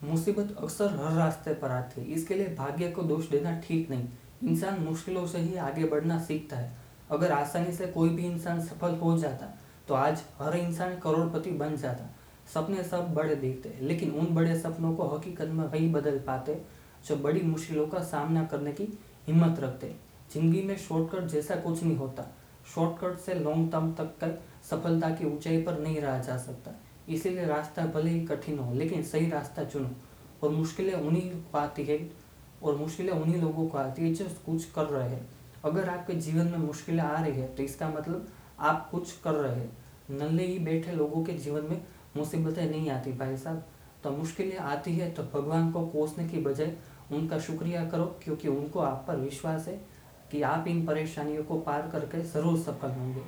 मुसीबत अक्सर हर रास्ते पर आती है। इसके लिए भाग्य को दोष देना ठीक नहीं। इंसान मुश्किलों से ही आगे बढ़ना सीखता है। अगर आसानी से कोई भी इंसान सफल हो जाता तो आज हर इंसान करोड़पति बन जाता। सपने सब बड़े दिखते लेकिन उन बड़े सपनों को हकीकत में वही बदल पाते जो बड़ी मुश्किलों का सामना करने की हिम्मत रखते ज़िंदगी में शॉर्टकट जैसा कुछ नहीं होता। शॉर्टकट से लॉन्ग टर्म तक सफलता की ऊंचाई पर नहीं रहा जा सकता। इसीलिए रास्ता भले ही कठिन हो, लेकिन सही रास्ता चुनो। और मुश्किलें उन्हीं को आती है, और मुश्किलें उन्हीं लोगों को आती है जो कुछ कर रहे हैं। अगर आपके जीवन में मुश्किलें आ रही है तो इसका मतलब आप कुछ कर रहे हैं। नल्ले ही बैठे लोगों के जीवन में मुसीबतें नहीं आती, भाई साहब। तो मुश्किलें आती है तो भगवान को कोसने की बजाय उनका शुक्रिया करो, क्योंकि उनको आप पर विश्वास है कि आप इन परेशानियों को पार करके ज़रूर सफल होंगे।